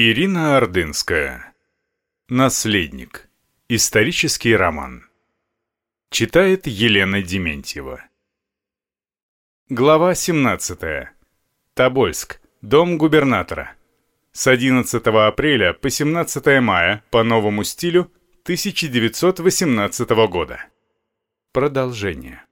Ирина Ордынская. Наследник. Исторический роман. Читает Елена Дементьева. Глава 17. Тобольск. Дом губернатора. С 11 апреля по 17 мая по новому стилю 1918 года. Продолжение.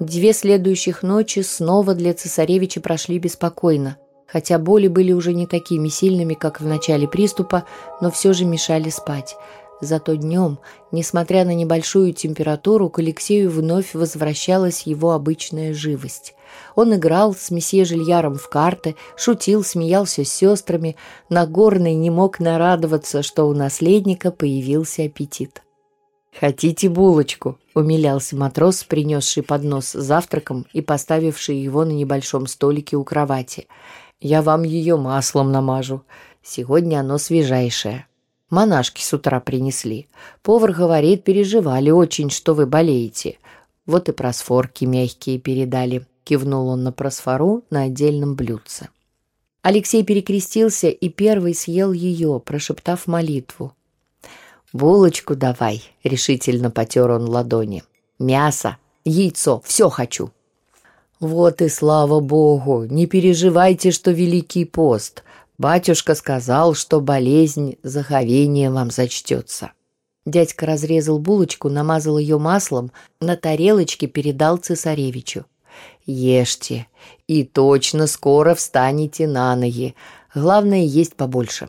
Две следующих ночи снова для цесаревича прошли беспокойно, хотя боли были уже не такими сильными, как в начале приступа, но все же мешали спать. Зато днем, несмотря на небольшую температуру, к Алексею вновь возвращалась его обычная живость. Он играл с месье Жильяром в карты, шутил, смеялся с сестрами. Нагорный не мог нарадоваться, что у наследника появился аппетит. «Хотите булочку?» — умилялся матрос, принесший поднос с завтраком и поставивший его на небольшом столике у кровати. «Я вам ее маслом намажу. Сегодня оно свежайшее. Монашки с утра принесли. Повар говорит, переживали очень, что вы болеете. Вот и просфорки мягкие передали», — кивнул он на просфору на отдельном блюдце. Алексей перекрестился и первый съел ее, прошептав молитву. «Булочку давай», — решительно потер он ладони. «Мясо, яйцо, все хочу». «Вот и слава богу! Не переживайте, что Великий пост. Батюшка сказал, что болезнь заховения вам зачтется». Дядька разрезал булочку, намазал ее маслом, на тарелочке передал цесаревичу. «Ешьте, и точно скоро встанете на ноги. Главное, есть побольше».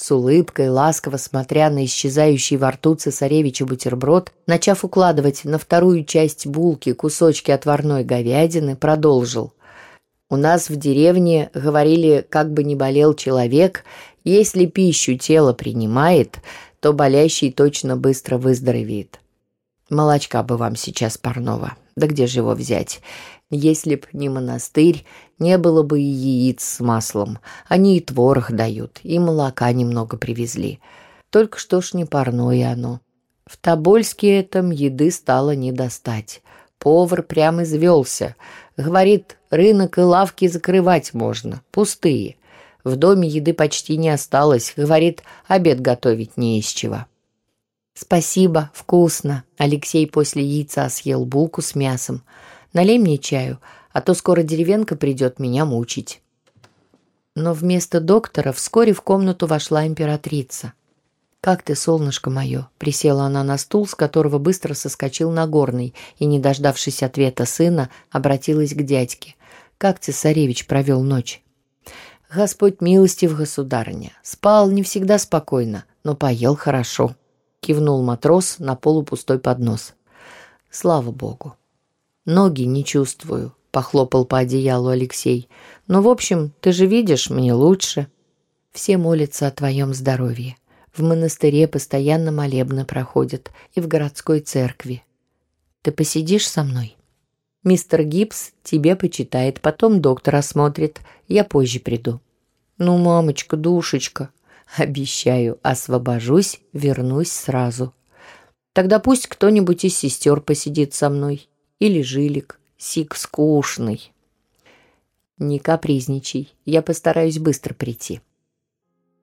С улыбкой, ласково смотря на исчезающий во рту цесаревича бутерброд, начав укладывать на вторую часть булки кусочки отварной говядины, продолжил. «У нас в деревне говорили, как бы ни болел человек, если пищу тело принимает, то болящий точно быстро выздоровеет. Молочка бы вам сейчас парного. Да где же его взять? Если б не монастырь, не было бы и яиц с маслом. Они и творог дают, и молока немного привезли. Только что ж не парное оно. В Тобольске этом еды стало не достать. Повар прям извелся. Говорит, рынок и лавки закрывать можно, пустые. В доме еды почти не осталось. Говорит, обед готовить не из чего. «Спасибо, вкусно!» Алексей после яйца съел булку с мясом. Налей мне чаю, а то скоро деревенка придет меня мучить». Но вместо доктора вскоре в комнату вошла императрица. «Как ты, солнышко мое?» — присела она на стул, с которого быстро соскочил Нагорный, и, не дождавшись ответа сына, обратилась к дядьке. «Как цесаревич провел ночь?» «Господь милостив, государыня. Спал не всегда спокойно, но поел хорошо», — кивнул матрос на полупустой поднос. «Слава богу. Ноги не чувствую, похлопал по одеялу Алексей. Но, в общем, ты же видишь, мне лучше. Все молятся о твоем здоровье. В монастыре постоянно молебны проходят и в городской церкви. Ты посидишь со мной? Мистер Гибс тебе почитает, потом доктор осмотрит. Я позже приду. Ну, мамочка, душечка, обещаю, освобожусь, вернусь сразу. Тогда пусть кто-нибудь из сестер посидит со мной. Или жилик. Сик скучный. Не капризничай. Я постараюсь быстро прийти.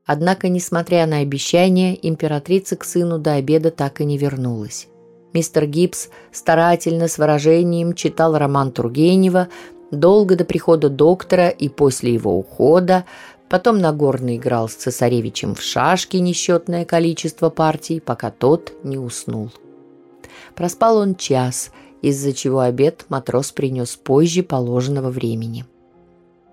Однако, несмотря на обещание, императрица к сыну до обеда так и не вернулась. Мистер Гибс старательно с выражением читал роман Тургенева долго до прихода доктора и после его ухода, потом Нагорный играл с цесаревичем в шашки несчетное количество партий, пока тот не уснул. Проспал он час – из-за чего обед матрос принес позже положенного времени.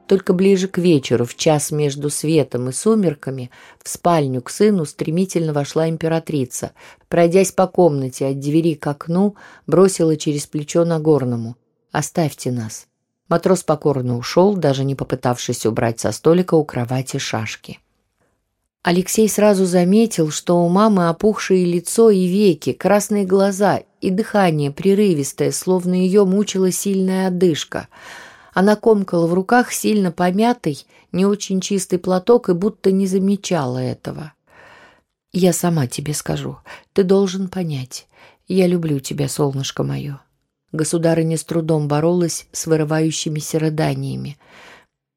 Только ближе к вечеру, в час между светом и сумерками, в спальню к сыну стремительно вошла императрица. Пройдясь по комнате от двери к окну, бросила через плечо Нагорному. «Оставьте нас». Матрос покорно ушел, даже не попытавшись убрать со столика у кровати шашки. Алексей сразу заметил, что у мамы опухшее лицо и веки, красные глаза и дыхание прерывистое, словно ее мучила сильная одышка. Она комкала в руках сильно помятый, не очень чистый платок и будто не замечала этого. «Я сама тебе скажу. Ты должен понять. Я люблю тебя, солнышко мое». Государыня с трудом боролась с вырывающимися рыданиями.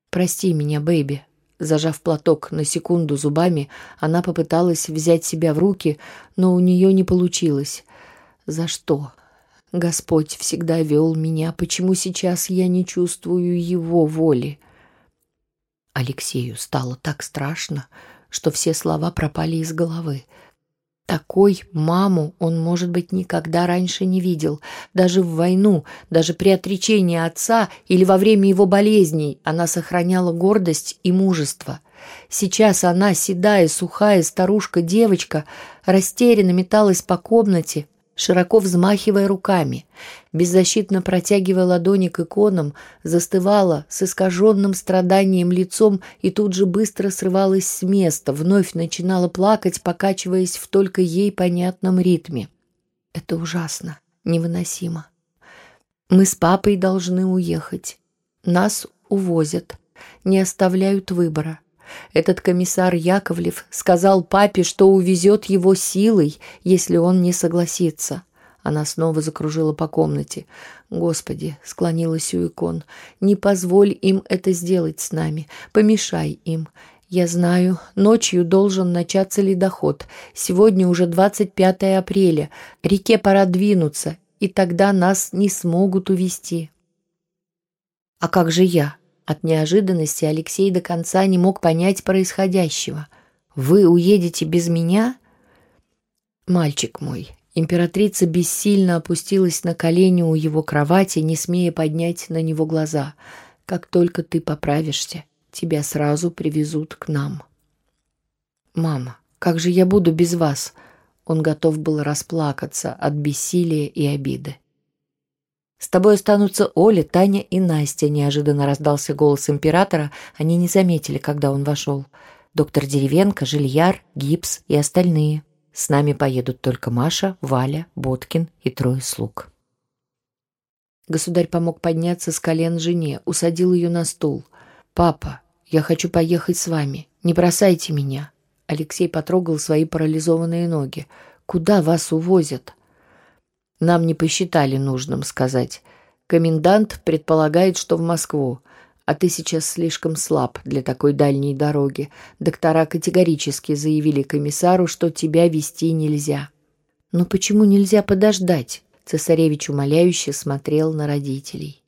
«Прости меня, бэйби». Зажав платок на секунду зубами, она попыталась взять себя в руки, но у нее не получилось. «За что?» Господь всегда вел меня, почему сейчас я не чувствую его воли? Алексею стало так страшно, что все слова пропали из головы. Такой маму он, может быть, никогда раньше не видел. Даже в войну, даже при отречении отца или во время его болезней она сохраняла гордость и мужество. Сейчас она, седая, сухая старушка-девочка, растерянно металась по комнате, широко взмахивая руками, беззащитно протягивая ладони к иконам, застывала с искаженным страданием лицом и тут же быстро срывалась с места, вновь начинала плакать, покачиваясь в только ей понятном ритме. Это ужасно, невыносимо. Мы с папой должны уехать. Нас увозят, не оставляют выбора. Этот комиссар Яковлев сказал папе, что увезет его силой, если он не согласится. Она снова закружила по комнате. «Господи!» — склонилась у икон. «Не позволь им это сделать с нами. Помешай им. Я знаю, ночью должен начаться ледоход. Сегодня уже 25 апреля. Реке пора двинуться, и тогда нас не смогут увести. «А как же я?» От неожиданности Алексей до конца не мог понять происходящего. «Вы уедете без меня?» «Мальчик мой». Императрица бессильно опустилась на колени у его кровати, не смея поднять на него глаза. «Как только ты поправишься, тебя сразу привезут к нам». «Мама, как же я буду без вас?» Он готов был расплакаться от бессилия и обиды. «С тобой останутся Оля, Таня и Настя», — неожиданно раздался голос императора. Они не заметили, когда он вошел. «Доктор Деревенко, Жильяр, Гипс и остальные. С нами поедут только Маша, Валя, Боткин и трое слуг». Государь помог подняться с колен жене, усадил ее на стул. «Папа, я хочу поехать с вами. Не бросайте меня». Алексей потрогал свои парализованные ноги. «Куда вас увозят?» Нам не посчитали нужным сказать. Комендант предполагает, что в Москву. А ты сейчас слишком слаб для такой дальней дороги. Доктора категорически заявили комиссару, что тебя вести нельзя. Но почему нельзя подождать? Цесаревич умоляюще смотрел на родителей.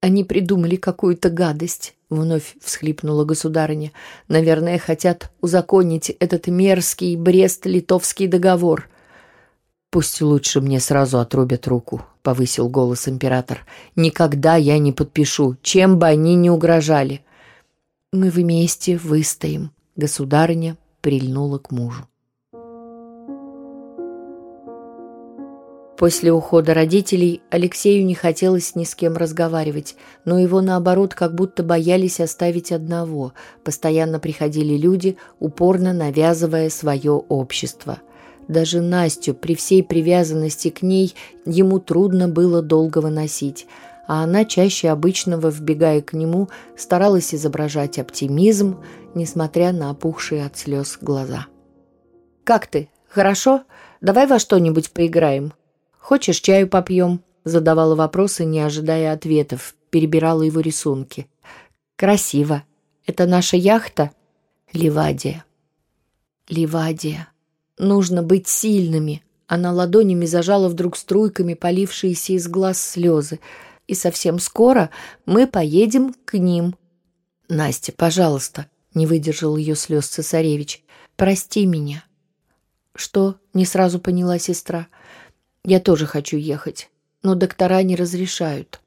Они придумали какую-то гадость, вновь всхлипнула государыня. Наверное, хотят узаконить этот мерзкий Брест-Литовский договор. «Пусть лучше мне сразу отрубят руку», — повысил голос император. «Никогда я не подпишу, чем бы они ни угрожали». «Мы вместе выстоим», — государыня прильнула к мужу. После ухода родителей Алексею не хотелось ни с кем разговаривать, но его, наоборот, как будто боялись оставить одного. Постоянно приходили люди, упорно навязывая свое общество. Даже Настю, при всей привязанности к ней, ему трудно было долго выносить, а она, чаще обычного вбегая к нему, старалась изображать оптимизм, несмотря на опухшие от слез глаза. «Как ты? Хорошо? Давай во что-нибудь поиграем. Хочешь, чаю попьем?» Задавала вопросы, не ожидая ответов, перебирала его рисунки. «Красиво. Это наша яхта?» «Ливадия». «Ливадия». Нужно быть сильными. Она ладонями зажала вдруг струйками полившиеся из глаз слезы. И совсем скоро мы поедем к ним. Настя, пожалуйста, не выдержал ее слез цесаревич. Прости меня. Что? Не сразу поняла сестра. Я тоже хочу ехать, но доктора не разрешают.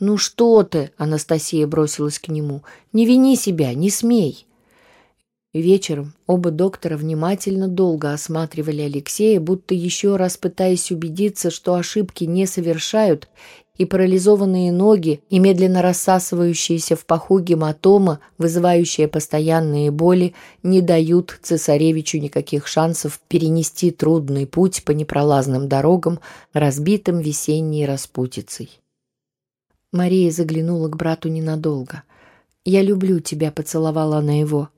«Ну что ты?» — Анастасия бросилась к нему. «Не вини себя, не смей!» Вечером оба доктора внимательно долго осматривали Алексея, будто еще раз пытаясь убедиться, что ошибки не совершают, и парализованные ноги, и медленно рассасывающиеся в паху гематома, вызывающие постоянные боли, не дают цесаревичу никаких шансов перенести трудный путь по непролазным дорогам, разбитым весенней распутицей. Мария заглянула к брату ненадолго. «Я люблю тебя», — поцеловала она его.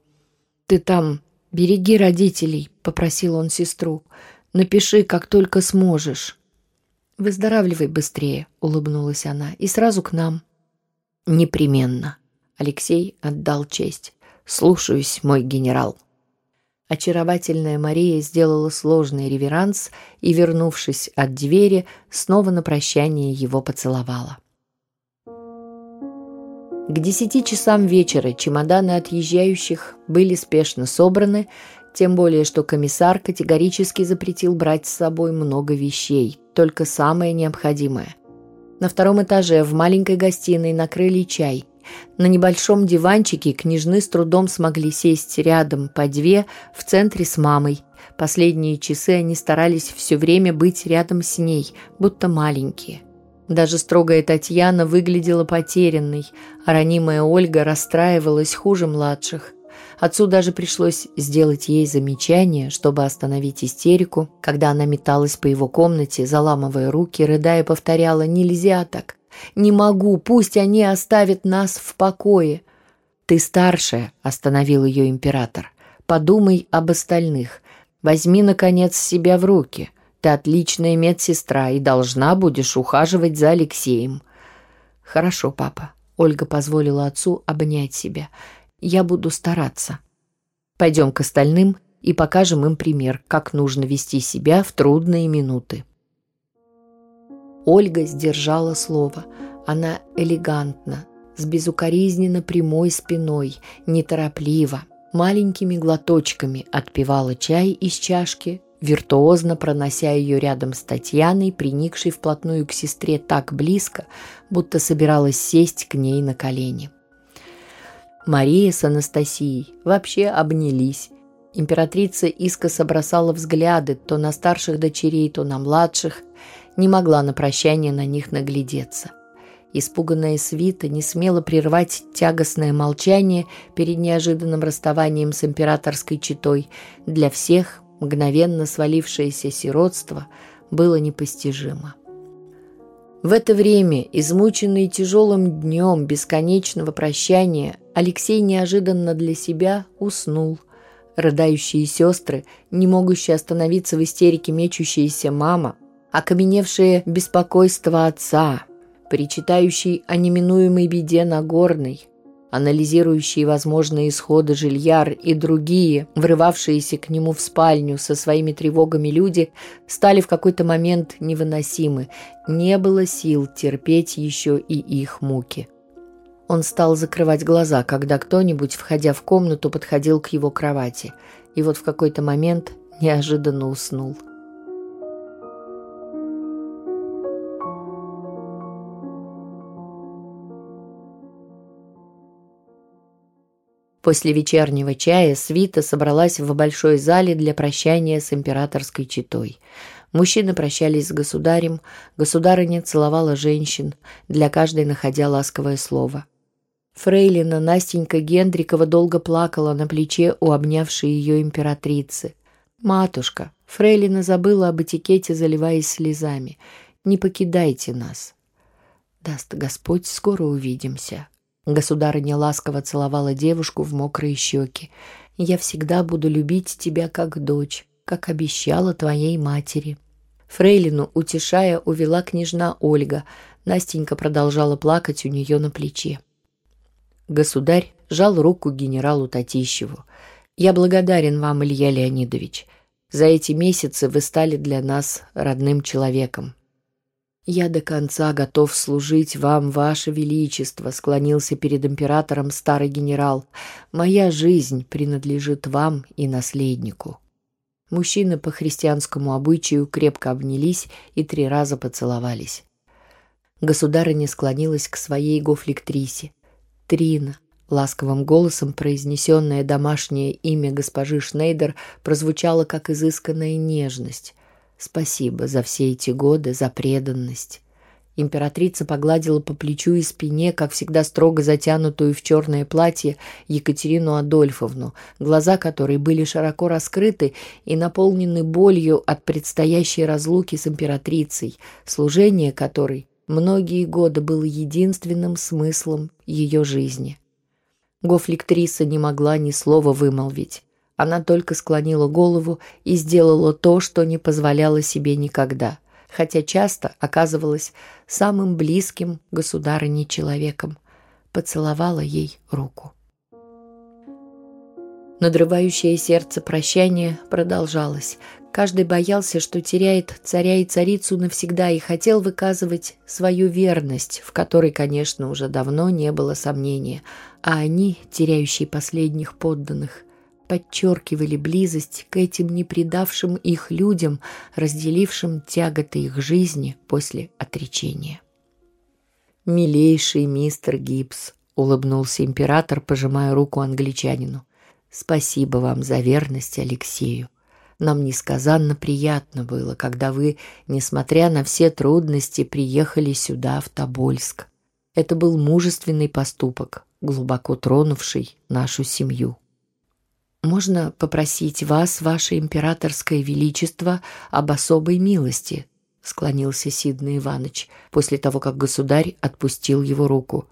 «Ты там береги родителей», — попросил он сестру. Напиши, как только сможешь». «Выздоравливай быстрее», — улыбнулась она, — «и сразу к нам». «Непременно». Алексей отдал честь. «Слушаюсь, мой генерал». Очаровательная Мария сделала сложный реверанс и, вернувшись от двери, снова на прощание его поцеловала. К десяти часам вечера чемоданы отъезжающих были спешно собраны, тем более что комиссар категорически запретил брать с собой много вещей, только самое необходимое. На втором этаже в маленькой гостиной накрыли чай, на небольшом диванчике княжны с трудом смогли сесть рядом по две в центре с мамой. Последние часы они старались все время быть рядом с ней, будто маленькие. Даже строгая Татьяна выглядела потерянной, а ранимая Ольга расстраивалась хуже младших. Отцу даже пришлось сделать ей замечание, чтобы остановить истерику, когда она металась по его комнате, заламывая руки, рыдая повторяла «Нельзя так! Не могу, пусть они оставят нас в покое. Ты старшая, остановил ее император. Подумай об остальных. Возьми, наконец, себя в руки. Ты отличная медсестра и должна будешь ухаживать за Алексеем. Хорошо, папа. Ольга позволила отцу обнять себя. Я буду стараться. Пойдем к остальным и покажем им пример, как нужно вести себя в трудные минуты. Ольга сдержала слово. Она элегантно, с безукоризненно прямой спиной, неторопливо, маленькими глоточками отпивала чай из чашки, виртуозно пронося ее рядом с Татьяной, приникшей вплотную к сестре так близко, будто собиралась сесть к ней на колени. Мария с Анастасией вообще обнялись. Императрица искоса бросала взгляды то на старших дочерей, то на младших – не могла на прощание на них наглядеться. Испуганная свита не смела прервать тягостное молчание перед неожиданным расставанием с императорской четой. Для всех мгновенно свалившееся сиротство было непостижимо. В это время, измученный тяжелым днем бесконечного прощания, Алексей неожиданно для себя уснул. Рыдающие сестры, не могущие остановиться в истерике мечущаяся мама, окаменевшее беспокойство отца, причитающий о неминуемой беде Нагорной, анализирующие возможные исходы Жильяр и другие, врывавшиеся к нему в спальню со своими тревогами люди, стали в какой-то момент невыносимы. Не было сил терпеть еще и их муки. Он стал закрывать глаза, когда кто-нибудь, входя в комнату, подходил к его кровати, и вот в какой-то момент неожиданно уснул. После вечернего чая свита собралась в большой зале для прощания с императорской четой. Мужчины прощались с государем, государыня целовала женщин, для каждой находя ласковое слово. Фрейлина Настенька Гендрикова долго плакала на плече у обнявшей ее императрицы. «Матушка!» Фрейлина забыла об этикете, заливаясь слезами. «Не покидайте нас!» «Даст Господь, скоро увидимся!» Государыня ласково целовала девушку в мокрые щеки. «Я всегда буду любить тебя как дочь, как обещала твоей матери». Фрейлину, утешая, увела княжна Ольга. Настенька продолжала плакать у нее на плече. Государь жал руку генералу Татищеву. «Я благодарен вам, Илья Леонидович. За эти месяцы вы стали для нас родным человеком. «Я до конца готов служить вам, ваше величество», — склонился перед императором старый генерал. «Моя жизнь принадлежит вам и наследнику». Мужчины по христианскому обычаю крепко обнялись и три раза поцеловались. Государыня склонилась к своей гофлектрисе. «Трина», Ласковым голосом произнесенное домашнее имя госпожи Шнейдер прозвучало как изысканная нежность. Спасибо за все эти годы, за преданность. Императрица погладила по плечу и спине, как всегда строго затянутую в черное платье, Екатерину Адольфовну, глаза которой были широко раскрыты и наполнены болью от предстоящей разлуки с императрицей, служение которой многие годы было единственным смыслом ее жизни. Гофликтриса не могла ни слова вымолвить. Она только склонила голову и сделала то, что не позволяла себе никогда, хотя часто оказывалась самым близким государыне человеком. Поцеловала ей руку. Надрывающее сердце прощание продолжалось. Каждый боялся, что теряет царя и царицу навсегда и хотел выказывать свою верность, в которой, конечно, уже давно не было сомнения, а они, теряющие последних подданных, подчеркивали близость к этим не предавшим их людям, разделившим тяготы их жизни после отречения. «Милейший мистер Гибс», — улыбнулся император, пожимая руку англичанину, — «спасибо вам за верность Алексею. Нам несказанно приятно было, когда вы, несмотря на все трудности, приехали сюда, в Тобольск. Это был мужественный поступок, глубоко тронувший нашу семью. Можно попросить вас, ваше императорское величество, об особой милости, склонился Сидный Иванович после того, как государь отпустил его руку.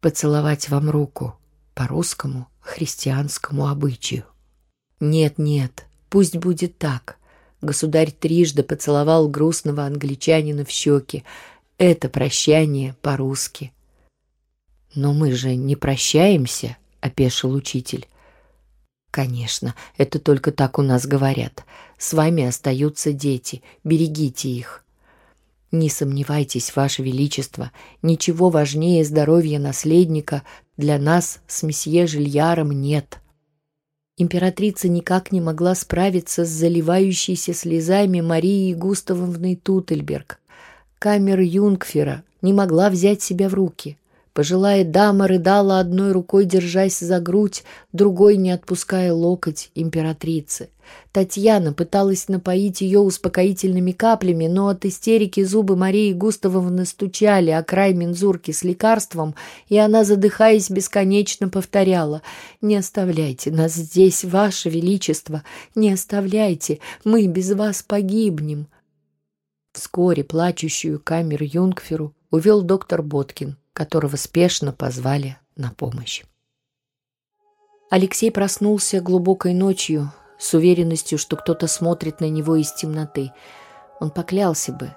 Поцеловать вам руку по русскому христианскому обычаю. Нет, нет, пусть будет так. Государь трижды поцеловал грустного англичанина в щеки. Это прощание по-русски. Но мы же не прощаемся, опешил учитель. Конечно, это только так у нас говорят. С вами остаются дети, берегите их. Не сомневайтесь, ваше величество, ничего важнее здоровья наследника для нас с месье Жильяром нет. Императрица никак не могла справиться с заливающейся слезами Марии Густавовной Тутельберг. Камер Юнгфера не могла взять себя в руки. Пожилая дама рыдала одной рукой, держась за грудь, другой не отпуская локоть императрицы. Татьяна пыталась напоить ее успокоительными каплями, но от истерики зубы Марии Густавовны стучали о край мензурки с лекарством, и она, задыхаясь, бесконечно повторяла «Не оставляйте нас здесь, Ваше Величество! Не оставляйте! Мы без вас погибнем!» Вскоре плачущую камер Юнгферу увел доктор Боткин, которого спешно позвали на помощь. Алексей проснулся глубокой ночью с уверенностью, что кто-то смотрит на него из темноты. Он поклялся бы.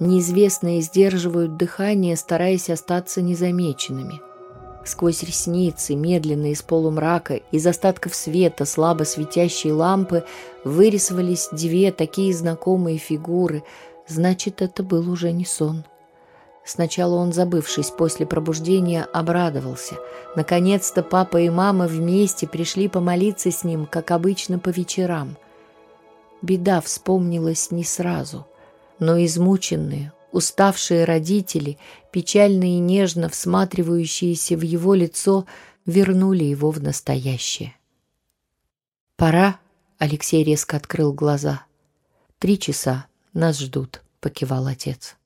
Неизвестные сдерживают дыхание, стараясь остаться незамеченными. Сквозь ресницы, медленно из полумрака, из остатков света слабо светящей лампы вырисовались две такие знакомые фигуры. Значит, это был уже не сон. — Сначала он, забывшись после пробуждения, обрадовался. Наконец-то папа и мама вместе пришли помолиться с ним, как обычно по вечерам. Беда вспомнилась не сразу, но измученные, уставшие родители, печально и нежно всматривающиеся в его лицо, вернули его в настоящее. «Пора», — Алексей резко открыл глаза. «Три часа, нас ждут», — покивал отец.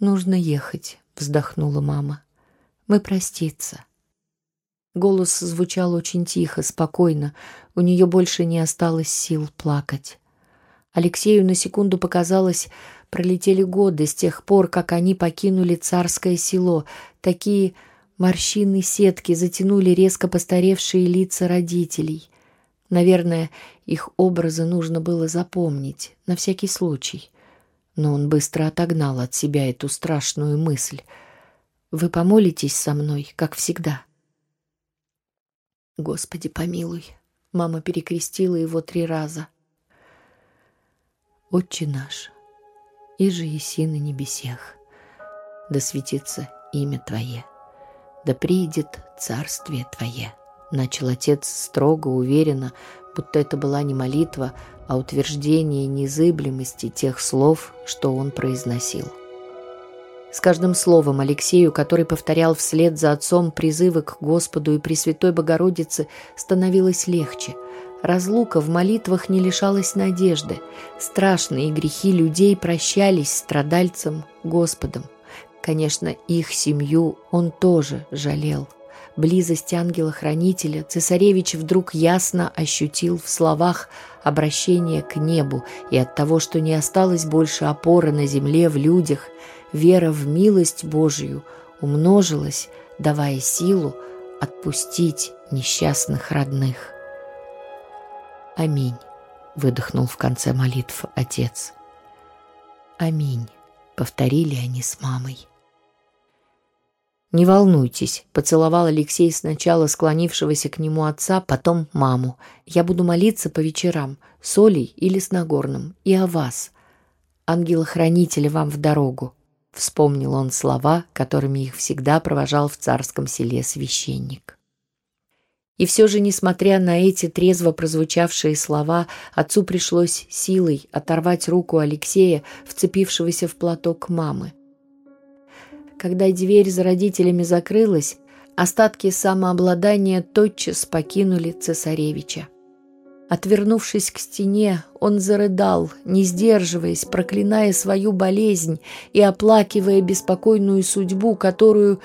«Нужно ехать», — вздохнула мама. «Мы проститься». Голос звучал очень тихо, спокойно. У нее больше не осталось сил плакать. Алексею на секунду показалось, пролетели годы с тех пор, как они покинули царское село. Такие морщины сетки затянули резко постаревшие лица родителей. Наверное, их образы нужно было запомнить, на всякий случай но он быстро отогнал от себя эту страшную мысль. «Вы помолитесь со мной, как всегда?» «Господи, помилуй!» Мама перекрестила его три раза. «Отче наш, иже еси на небесех, да светится имя Твое, да приидет царствие Твое», начал отец строго, уверенно, будто это была не молитва, а утверждение незыблемости тех слов, что он произносил. С каждым словом Алексею, который повторял вслед за отцом призывы к Господу и Пресвятой Богородице, становилось легче. Разлука в молитвах не лишалась надежды. Страшные грехи людей прощались страдальцам Господом. Конечно, их семью он тоже жалел – близость ангела-хранителя, цесаревич вдруг ясно ощутил в словах обращение к небу, и от того, что не осталось больше опоры на земле в людях, вера в милость Божию умножилась, давая силу отпустить несчастных родных. «Аминь», — выдохнул в конце молитв отец. «Аминь», — повторили они с мамой. «Не волнуйтесь», — поцеловал Алексей сначала склонившегося к нему отца, потом маму. «Я буду молиться по вечерам, с Олей или с Нагорным, и о вас. Ангела-хранителя вам в дорогу», — вспомнил он слова, которыми их всегда провожал в царском селе священник. И все же, несмотря на эти трезво прозвучавшие слова, отцу пришлось силой оторвать руку Алексея, вцепившегося в платок мамы. Когда дверь за родителями закрылась, остатки самообладания тотчас покинули цесаревича. Отвернувшись к стене, он зарыдал, не сдерживаясь, проклиная свою болезнь и оплакивая беспокойную судьбу, которую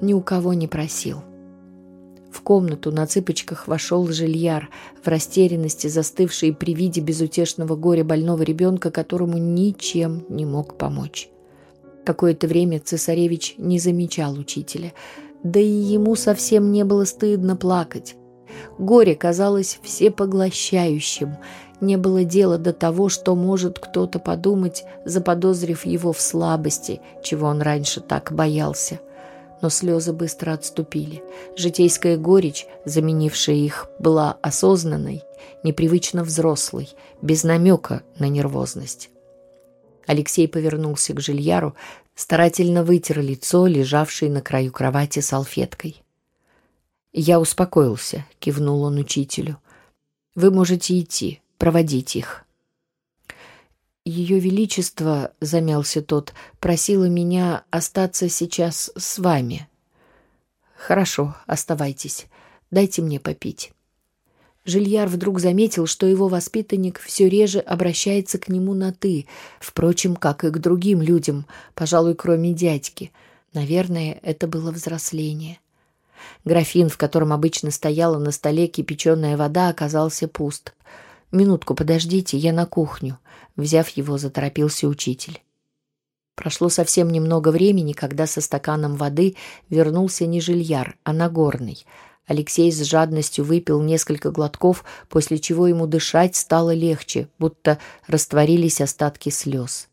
ни у кого не просил. В комнату на цыпочках вошел Жильяр, в растерянности застывший при виде безутешного горя больного ребенка, которому ничем не мог помочь. Какое-то время цесаревич не замечал учителя, да и ему совсем не было стыдно плакать. Горе казалось всепоглощающим, не было дела до того, что может кто-то подумать, заподозрив его в слабости, чего он раньше так боялся. Но слезы быстро отступили. Житейская горечь, заменившая их, была осознанной, непривычно взрослой, без намека на нервозность. Алексей повернулся к Жильяру, старательно вытер лицо, лежавшее на краю кровати салфеткой. «Я успокоился», — кивнул он учителю. «Вы можете идти, проводить их». «Ее Величество», — замялся тот, — «просила меня остаться сейчас с вами». «Хорошо, оставайтесь. Дайте мне попить». Жильяр вдруг заметил, что его воспитанник все реже обращается к нему на «ты», впрочем, как и к другим людям, пожалуй, кроме дядьки. Наверное, это было взросление. Графин, в котором обычно стояла на столе кипяченая вода, оказался пуст. «Минутку, подождите, я на кухню», — взяв его, заторопился учитель. Прошло совсем немного времени, когда со стаканом воды вернулся не Жильяр, а Нагорный — Алексей с жадностью выпил несколько глотков, после чего ему дышать стало легче, будто растворились остатки слез.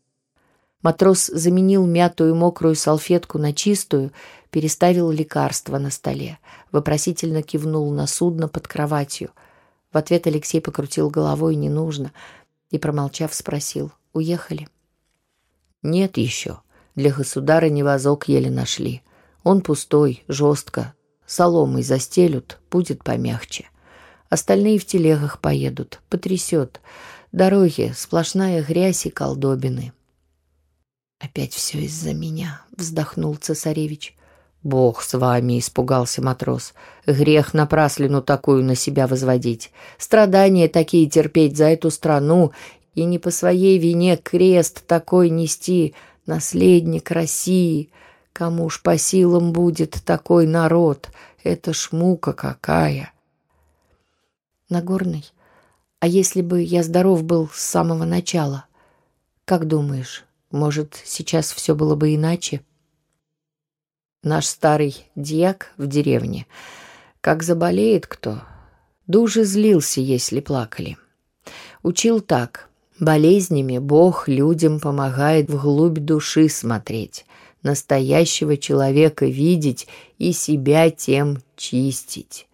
Матрос заменил мятую мокрую салфетку на чистую, переставил лекарство на столе, вопросительно кивнул на судно под кроватью. В ответ Алексей покрутил головой «не нужно» и, промолчав, спросил «Уехали?» «Нет еще. Для государыни вазок еле нашли. Он пустой, жестко, соломой застелют, будет помягче. Остальные в телегах поедут, потрясет. Дороги, сплошная грязь и колдобины. «Опять все из-за меня», — вздохнул цесаревич. «Бог с вами!» — испугался матрос. «Грех напраслину такую на себя возводить. Страдания такие терпеть за эту страну и не по своей вине крест такой нести, наследник России. Кому ж по силам будет такой народ? Это ж мука какая!» «Нагорный, а если бы я здоров был с самого начала? Как думаешь, может, сейчас все было бы иначе?» Наш старый дьяк в деревне, как заболеет кто, дужи злился, если плакали. Учил так. Болезнями Бог людям помогает вглубь души смотреть настоящего человека видеть и себя тем чистить.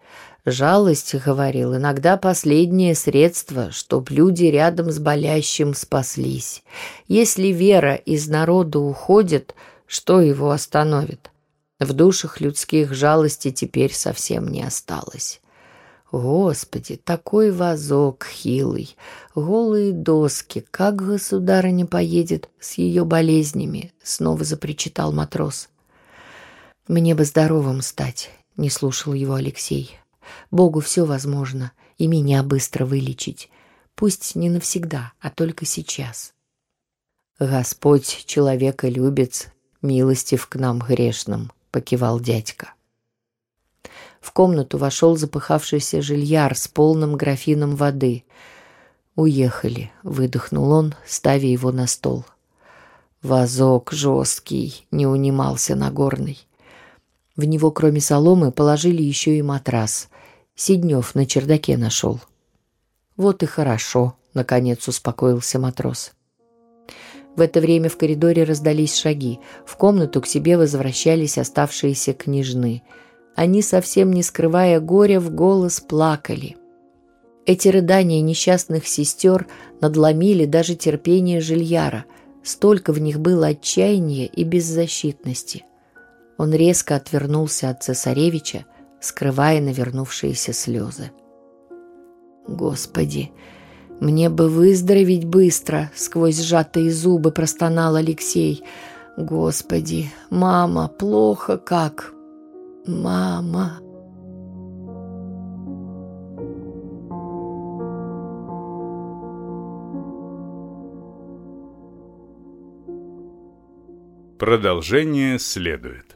Жалость, говорил, иногда последнее средство, чтоб люди рядом с болящим спаслись. Если вера из народа уходит, что его остановит? В душах людских жалости теперь совсем не осталось. Господи, такой вазок хилый, голые доски, как государыня поедет с ее болезнями, снова запричитал матрос. Мне бы здоровым стать, не слушал его Алексей. Богу все возможно, и меня быстро вылечить. Пусть не навсегда, а только сейчас. Господь человека любит, милостив к нам грешным, покивал дядька. В комнату вошел запыхавшийся жильяр с полным графином воды. «Уехали», — выдохнул он, ставя его на стол. Вазок жесткий, не унимался Нагорный. В него, кроме соломы, положили еще и матрас. Сиднев на чердаке нашел. «Вот и хорошо», — наконец успокоился матрос. В это время в коридоре раздались шаги. В комнату к себе возвращались оставшиеся княжны. Они, совсем не скрывая горя, в голос плакали. Эти рыдания несчастных сестер надломили даже терпение Жильяра. Столько в них было отчаяния и беззащитности. Он резко отвернулся от цесаревича, скрывая навернувшиеся слезы. «Господи, мне бы выздороветь быстро!» — сквозь сжатые зубы простонал Алексей. «Господи, мама, плохо как! Мама!» Продолжение следует.